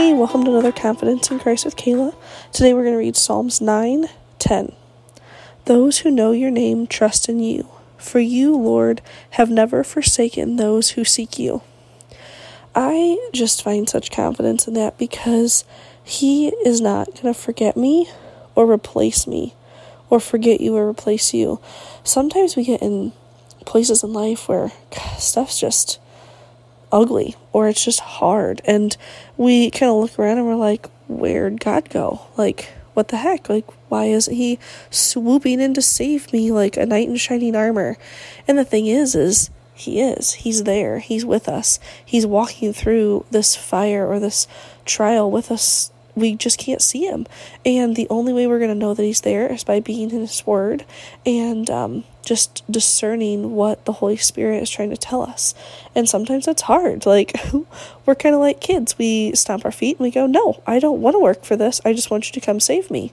Hey, welcome to another Confidence in Christ with Kala. Today we're going to read Psalms 9 10. Those who know your name trust in you, for you, Lord, have never forsaken those who seek you. I just find such confidence in that because He is not going to forget me or replace me or forget you or replace you. Sometimes we get in places in life where stuff's just ugly or it's just hard. And we kind of look around and we're like, where'd God go? Like, what the heck? Like, why isn't he swooping in to save me like a knight in shining armor? And the thing is, is he is. He's there. He's with us. He's walking through this fire or this trial with us we just can't see him. And the only way we're going to know that he's there is by being in his word and um, just discerning what the Holy Spirit is trying to tell us. And sometimes it's hard. Like, we're kind of like kids. We stomp our feet and we go, No, I don't want to work for this. I just want you to come save me.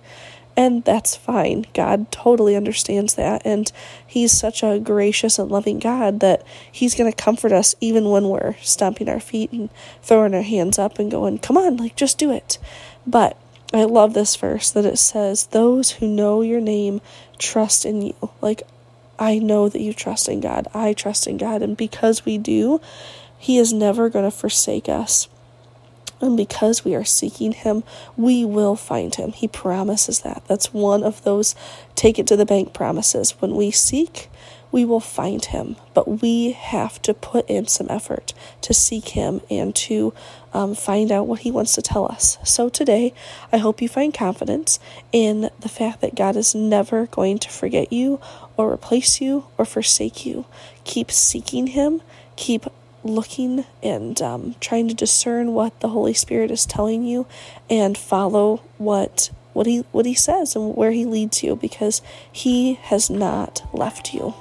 And that's fine. God totally understands that. And He's such a gracious and loving God that He's going to comfort us even when we're stomping our feet and throwing our hands up and going, Come on, like, just do it. But I love this verse that it says, Those who know your name trust in you. Like, I know that you trust in God. I trust in God. And because we do, He is never going to forsake us. And because we are seeking Him, we will find Him. He promises that. That's one of those take it to the bank promises. When we seek, we will find Him. But we have to put in some effort to seek Him and to um, find out what He wants to tell us. So today, I hope you find confidence in the fact that God is never going to forget you or replace you or forsake you. Keep seeking Him. Keep looking and um, trying to discern what the Holy Spirit is telling you and follow what what he what he says and where he leads you because he has not left you.